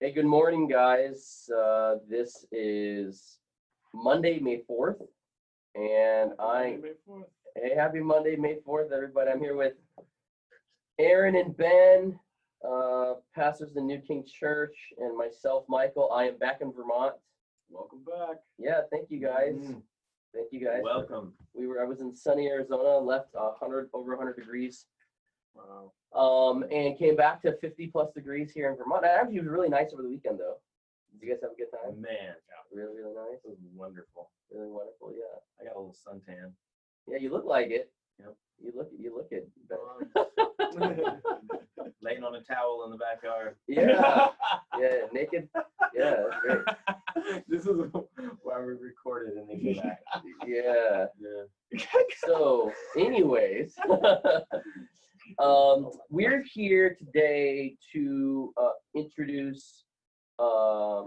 Hey, good morning, guys. Uh, this is Monday, May 4th. And I, hey, happy Monday, May 4th, everybody. I'm here with Aaron and Ben, uh, pastors of the New King Church, and myself, Michael. I am back in Vermont. Welcome back. Yeah, thank you guys. Mm. Thank you guys. Welcome. We were, I was in sunny Arizona, left a 100, over 100 degrees. Wow. Um, and came back to 50 plus degrees here in Vermont. It actually was really nice over the weekend, though. Did you guys have a good time? Man, Really, really nice. this was wonderful. Really wonderful. Yeah. I got a little suntan. Yeah, you look like it. Yep. You look, you look it. Laying on a towel in the backyard. yeah. Yeah. Naked. Yeah. That's great. this is why we recorded and then go back. Yeah. Yeah. So, anyways, um, we're here today to uh, introduce um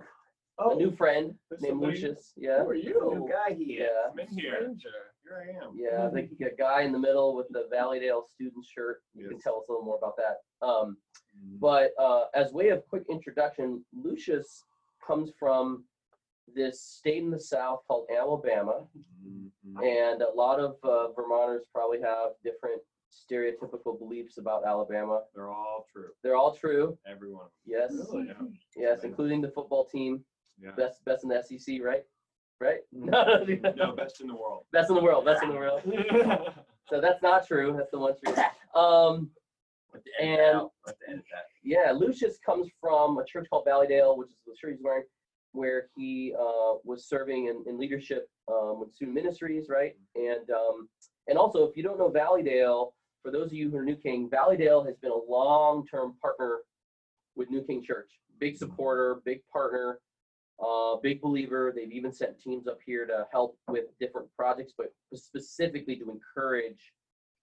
a new friend there's named somebody- Lucius. Yeah. Who are you? New guy here. Yeah. I'm in here. Stranger. Here I am. Yeah, the, the guy in the middle with the Valleydale student shirt. You can Yes. tell us a little more about that. Um, Mm. but uh, as way of quick introduction, Lucius comes from this state in the South called Alabama, Mhm. and a lot of uh, Vermonters probably have different stereotypical beliefs about Alabama. They're all true. They're all true. Every one of Yes, them. Yeah. yes, including the football team, Yeah. best best in the SEC, right? Right? No, no best in the world. best in the world. Best in the world. So that's not true. That's the one true. Um, And- that out. Let's that. yeah, Lucius comes from a church called Valleydale, which is the shirt he's wearing, where he uh, was serving in, in leadership um, with student ministries, right? And um, and also, if you don't know Valleydale, for those of you who are New King, Valleydale has been a long-term partner with New King Church. Big supporter, big partner, uh, big believer. They've even sent teams up here to help with different projects, but specifically to encourage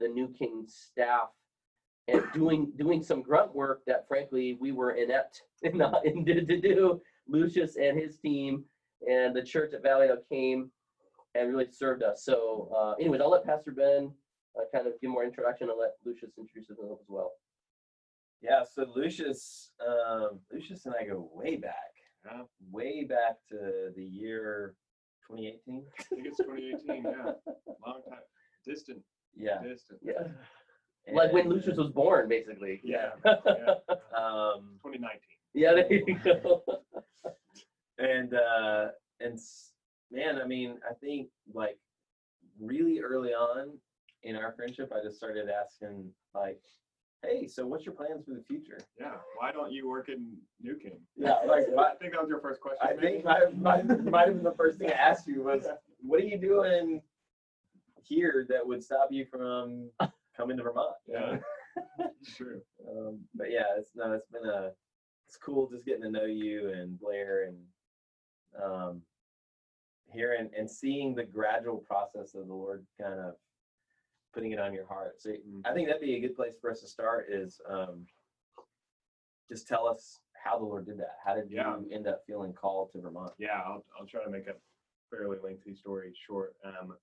the New King staff and doing doing some grunt work that frankly we were inept in, not, in to, to do. Lucius and his team and the church at Valley came and really served us. So, uh, anyways, I'll let Pastor Ben uh, kind of give more introduction and let Lucius introduce himself as well. Yeah, so Lucius, um, Lucius and I go way back, Yeah, way back to the year 2018. I think it's 2018. Yeah, long time, distant, Yeah. distant. Yeah, like when Lucius was born, basically. Yeah, yeah. Um, 2019. Yeah, there you go. and uh, and man, I mean, I think like really early on in our friendship, I just started asking like, "Hey, so what's your plans for the future?" Yeah, why don't you work in New King? Yeah, like I think that was your first question. I maybe? think my, my, might have been the first thing I asked you was, "What are you doing here that would stop you from coming to Vermont?" Yeah, true. Um, but yeah, it's no, it's been a, it's cool just getting to know you and Blair and um, hearing and seeing the gradual process of the Lord kind of putting it on your heart. So I think that'd be a good place for us to start. Is um, just tell us how the Lord did that. How did you end up feeling called to Vermont? Yeah, I'll, I'll try to make a fairly lengthy story short. Um,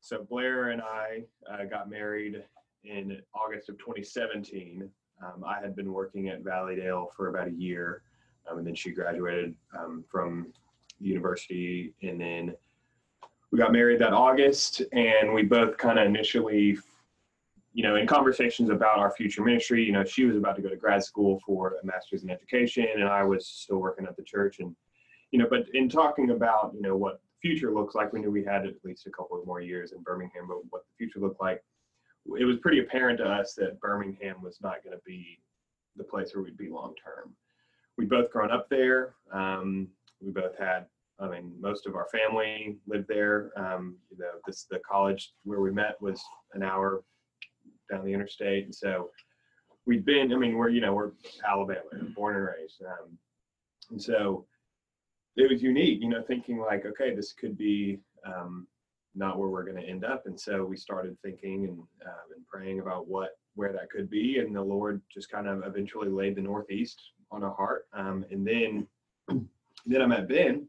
so Blair and I uh, got married in August of 2017. Um, I had been working at Valleydale for about a year, um, and then she graduated um, from university, and then we got married that August, and we both kind of initially, you know, in conversations about our future ministry, you know, she was about to go to grad school for a master's in education, and I was still working at the church, and you know, but in talking about, you know, what the future looks like, we knew we had at least a couple of more years in Birmingham, but what the future looked like, it was pretty apparent to us that Birmingham was not going to be the place where we'd be long term. We'd both grown up there. Um, we both had, I mean, most of our family lived there. Um, you know, this the college where we met was an hour down the interstate, and so we'd been. I mean, we're you know we're Alabama, born and raised, um, and so it was unique, you know, thinking like, okay, this could be um, not where we're going to end up. And so we started thinking and, uh, and praying about what, where that could be. And the Lord just kind of eventually laid the Northeast on our heart. Um, and then, then I met Ben.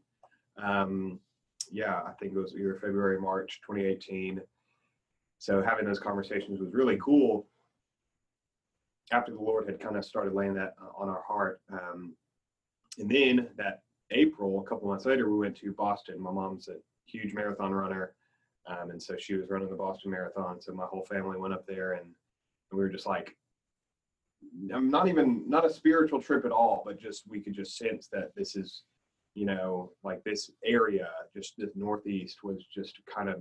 Um, yeah, I think it was either February, March, 2018. So having those conversations was really cool. After the Lord had kind of started laying that uh, on our heart, um, and then that April, a couple months later, we went to Boston. My mom's a huge marathon runner, um, and so she was running the Boston Marathon. So my whole family went up there, and we were just like, I'm not even not a spiritual trip at all, but just we could just sense that this is, you know, like this area, just the Northeast was just kind of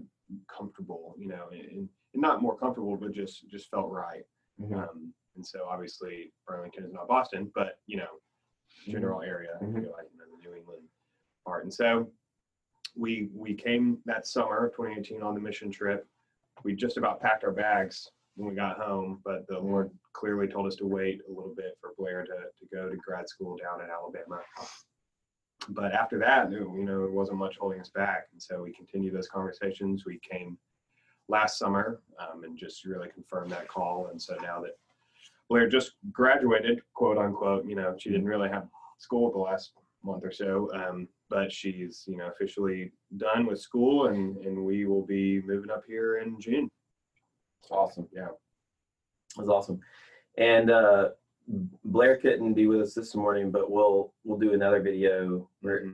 comfortable, you know, and, and not more comfortable, but just just felt right. Mhm. Um, and so obviously Burlington is not Boston, but you know, general area, I Mhm. feel like you know, the New England part. And so we we came that summer of 2018 on the mission trip. We just about packed our bags when we got home, but the Lord clearly told us to wait a little bit for Blair to, to go to grad school down in Alabama. But after that, you know, it wasn't much holding us back. And so we continued those conversations. We came last summer um, and just really confirmed that call. And so now that Blair just graduated, quote unquote, you know, she didn't really have school the last month or so, um, but she's, you know, officially done with school and, and we will be moving up here in June. Awesome. Yeah. That's awesome. And uh, Blair couldn't be with us this morning, but we'll we'll do another video where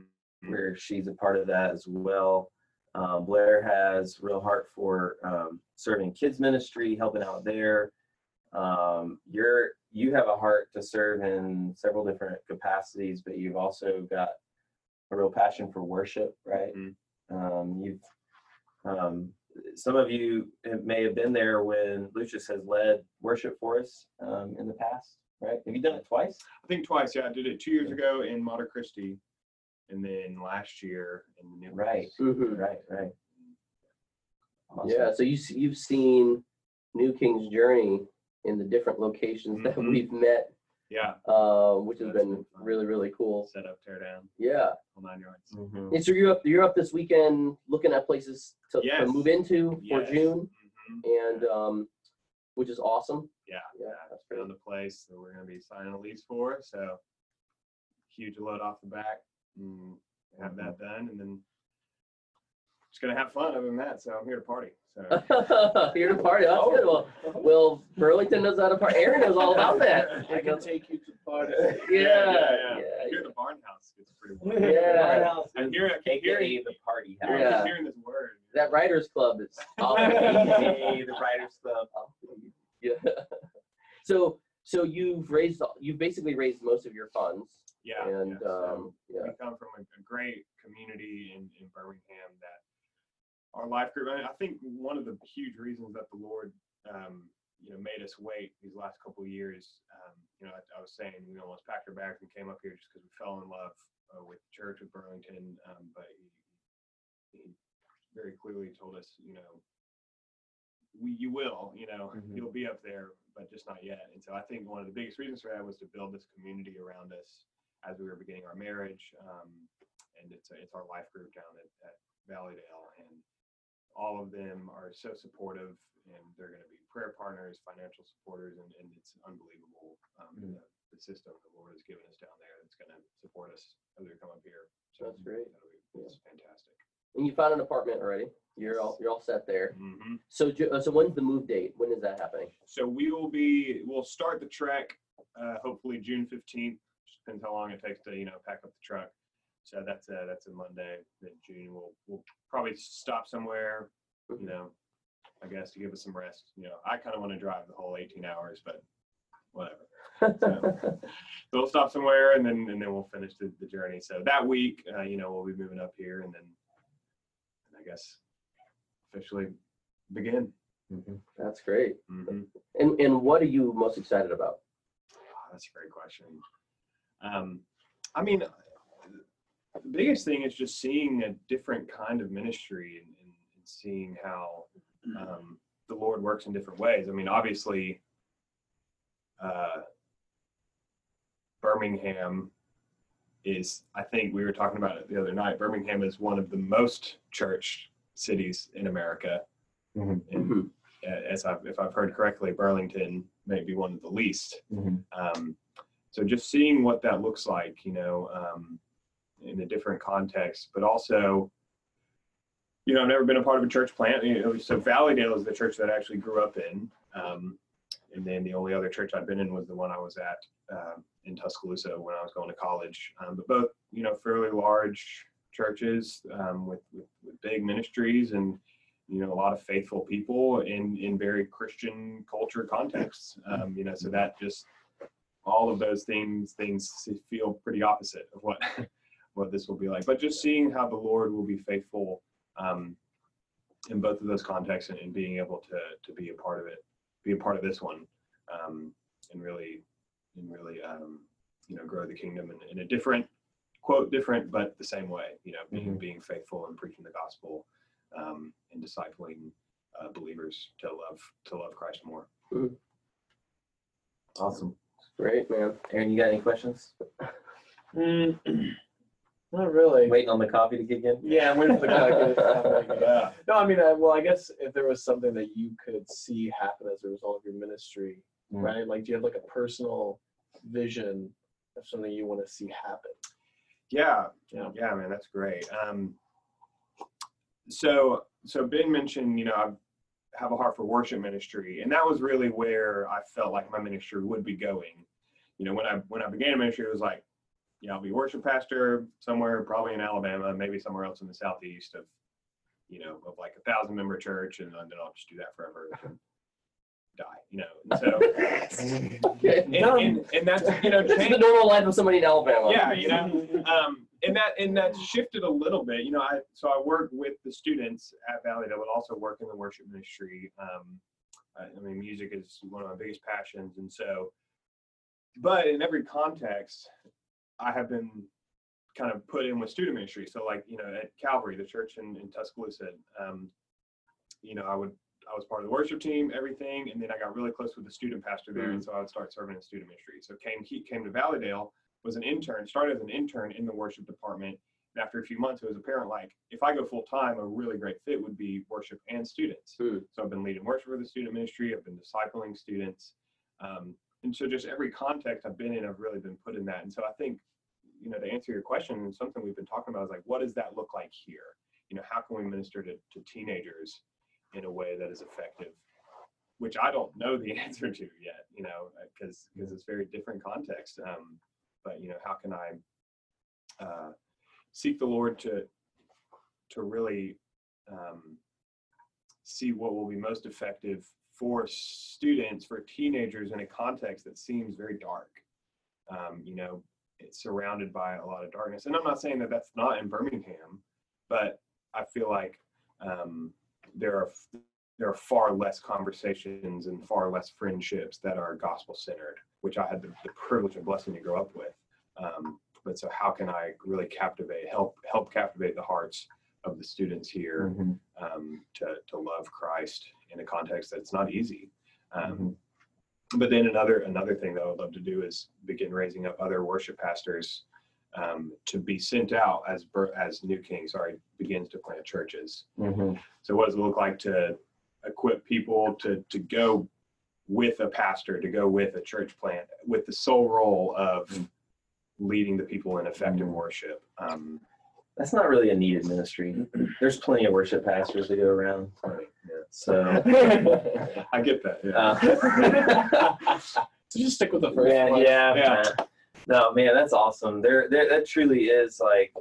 where she's a part of that as well. Uh, Blair has real heart for um, serving kids ministry, helping out there. Um, you're you have a heart to serve in several different capacities, but you've also got a real passion for worship, right? Mhm. Um, you've um, some of you may have been there when Lucius has led worship for us um, in the past, right? Have you done it twice? I think twice. Yeah, I did it two years ago in Monte Christi, and then last year in the New Right. Mhm. Right, right. Awesome. Yeah, so you, s- you've seen New King's Journey in the different locations that Mhm. we've met, Yeah, uh, which has That's been been fun. really, really cool. set up, tear down, Yeah. all nine yards. Mhm. And so you're up, you're up this weekend looking at places to, to Yes. move into for Yes. June Mhm. and, um, which is awesome. Yeah, Yeah, yeah, that's great. found a place that we're gonna be signing a lease for, so huge load off the back, and have that mm-hmm. done, and then just gonna have fun other than that, so I'm here to party, so. Here to party. That's good. Well, oh. well, Burlington knows how to party. Aaron knows all about that. I can take you to parties. Yeah, yeah. yeah, I hear the barn house gets pretty wild. Yeah. I'm hearing, I keep hearing, AKA the party house. Yeah. keep hearing this word. That writers club is. AKA the Writers Club. So, so you've raised, you've basically raised most of your funds Yeah. and, yeah, um, yeah. we come from a, a great community in, in Birmingham that our life group, I I think one of the huge reasons that the Lord, um, you know, made us wait these last couple of years, um, you know, I, I was saying we almost packed our bags and came up here just because we fell in love uh, with the church of Burlington, um, but he, he very clearly told us, you know, we, you will, you know, Mhm. you'll be up there, but just not yet. And so I think one of the biggest reasons for that was to build this community around us as we were beginning our marriage. Um, and it's, it's our life group down at, at Valleydale. And all of them are so supportive and they're going to be prayer partners, financial supporters, and, and it's unbelievable. Um, Mm. the, the system the Lord has given us down there that's going to support us as we come up here. So That's great. that'll be- It's fantastic. And you found an apartment already. You're all, you're all set there. hmm So, Ju- uh, so when's the move date? When is that happening? So we will be, we'll start the trek, uh, hopefully June fifteenth. Depends how long it takes to, you know, pack up the truck. So that's a, that's a Monday, then June. We'll, we'll probably stop somewhere, you know, I guess to give us some rest. You know, I kind of want to drive the whole eighteen hours, but whatever. So we'll stop somewhere and then, and then we'll finish the, the journey. So that week, uh, you know, we'll be moving up here and then I guess officially begin. Mhm. That's great. Mhm. And, and what are you most excited about? Ah, that's a great question. Um, I mean, the biggest thing is just seeing a different kind of ministry and, and, and seeing how um, the Lord works in different ways. I mean, obviously, uh, Birmingham is, I think we were talking about it the other night. Birmingham is one of the most church cities in America. Mhm. And Mhm. uh, as I've, if I've heard correctly, Burlington may be one of the least. Mhm. Um, so just seeing what that looks like, you know, um, in a different context, but also, you know, I've never been a part of a church plant. You know, so Valleydale is the church that I actually grew up in. Um, and then the only other church I've been in was the one I was at um, in Tuscaloosa when I was going to college. Um, but both, you know, fairly large churches um, with, with with big ministries and you know a lot of faithful people in in very Christian culture contexts. Um, you know, so that just all of those things things feel pretty opposite of what what this will be like. But just seeing how the Lord will be faithful um, in both of those contexts and, and being able to to be a part of it, be a part of this one, um, and really and really um, you know grow the kingdom in, in a different quote different but the same way. You know, being Mhm. being faithful and preaching the gospel um, and discipling uh, believers to love to love Christ more. Awesome. Great, man. Aaron, you got any questions? Mm, Not really. Waiting on the coffee to kick in? Yeah, I'm waiting for the coffee. to get it. Yeah. No, I mean, I, well, I guess if there was something that you could see happen as a result of your ministry, Mm. right? Like, do you have like a personal vision of something you want to see happen? Yeah, Yeah. yeah, man, that's great. Um, so, so Ben mentioned, you know, I have a heart for worship ministry, and that was really where I felt like my ministry would be going. You know, when I when I began a ministry, it was like, you know, I'll be worship pastor somewhere, probably in Alabama, maybe somewhere else in the southeast of, you know, of like a thousand member church, and then I'll just do that forever. Die, you know. And so, Okay. and, and, and that's you know, change, the normal life of somebody in Alabama. yeah, you know, um, and that and that shifted a little bit. You know, I so I work with the students at Valley that would also work in the worship ministry. Um, I, I mean, music is one of my biggest passions, and so, but in every context, I have been kind of put in with student ministry. So, like you know, at Calvary, the church in, in Tuscaloosa, um, you know, I would I was part of the worship team, everything, and then I got really close with the student pastor there, and so I would start serving in student ministry. So came he came to Valleydale was an intern, started as an intern in the worship department. And after a few months, it was apparent like if I go full time, a really great fit would be worship and students. Hmm. So I've been leading worship for the student ministry. I've been discipling students, um, and so just every context I've been in, I've really been put in that. And so I think, you know, to answer your question, something we've been talking about is like, what does that look like here? You know, how can we minister to, to teenagers in a way that is effective? Which I don't know the answer to yet, you know, because because it's very different context. Um, but you know, how can I uh, seek the Lord to to really um, see what will be most effective for students, for teenagers in a context that seems very dark. Um, you know, it's surrounded by a lot of darkness. And I'm not saying that that's not in Birmingham, but I feel like um, there are there are far less conversations and far less friendships that are gospel centered, which I had the, the privilege and blessing to grow up with. Um, but so, how can I really captivate, help help captivate the hearts of the students here Mhm. um, to to love Christ in a context that's not easy. Um, Mhm. But then another another thing that I would love to do is begin raising up other worship pastors um, to be sent out as as New King, sorry, begins to plant churches. Mhm. So what does it look like to equip people to to go with a pastor, to go with a church plant, with the sole role of Mm. leading the people in effective Mm. worship? Um, That's not really a needed ministry. There's plenty of worship pastors to go around. So, I get that. Yeah. uh, So just stick with the first yeah, one. yeah, Yeah. No, man, that's awesome. There, there, that truly is like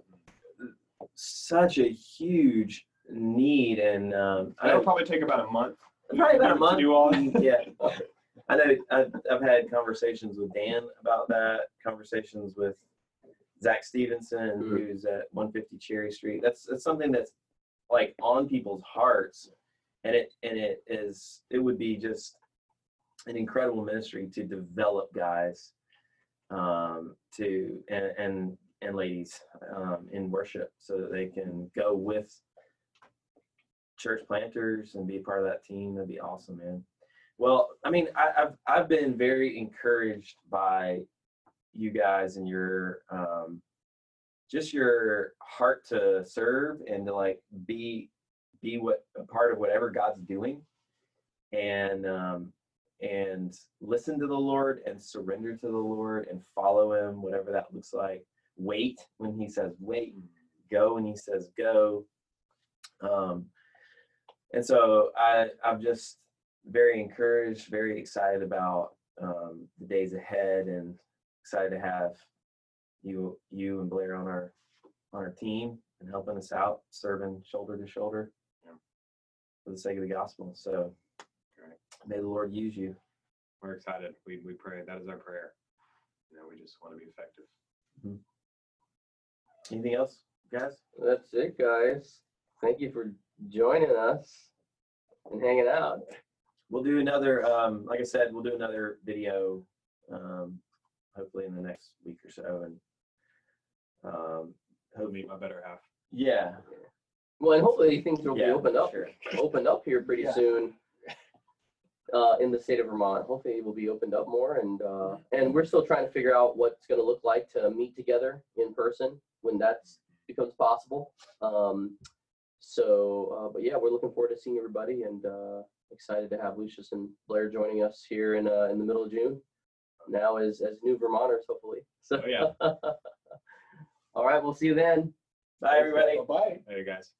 such a huge need, and um, I It'll know probably take about a month. probably about a month. do all yeah, I know. I've, I've had conversations with Dan about that. Conversations with Zach Stevenson, Mm. who's at 150 Cherry Street. That's that's something that's like on people's hearts, and it and it is. It would be just an incredible ministry to develop guys um, to and and and ladies um, in worship so that they can go with church planters and be part of that team. That'd be awesome, man. Well, I mean, I, I've I've been very encouraged by you guys and your um, just your heart to serve and to like be be what a part of whatever God's doing, and um, and listen to the Lord and surrender to the Lord and follow Him, whatever that looks like. Wait when He says wait, go when He says go. Um, and so I I've just very encouraged, very excited about um, the days ahead, and excited to have you, you and Blair on our on our team and helping us out, serving shoulder to shoulder Yeah. for the sake of the gospel. So. May the Lord use you. We're excited. We, we pray. That is our prayer. You know, we just want to be effective. Anything else, guys? That's it, guys. Thank you for joining us and hanging out. We'll do another, um, like I said, we'll do another video, um, hopefully in the next week or so. And, um, hope, meet my better half. yeah, Well, and hopefully things will be Yeah, opened up, sure. opened up here pretty Yeah. soon. Uh, in the state of Vermont, hopefully it will be opened up more and, uh, and we're still trying to figure out what it's gonna look like to meet together in person when that becomes possible. Um, so, uh, but yeah, we're looking forward to seeing everybody and, uh, excited to have Lucius and Blair joining us here in, uh, in the middle of June. Now as, as new Vermonters, hopefully. So, Oh, yeah. All right, we'll see you then. bye, everybody. Bye-bye. Hey, guys.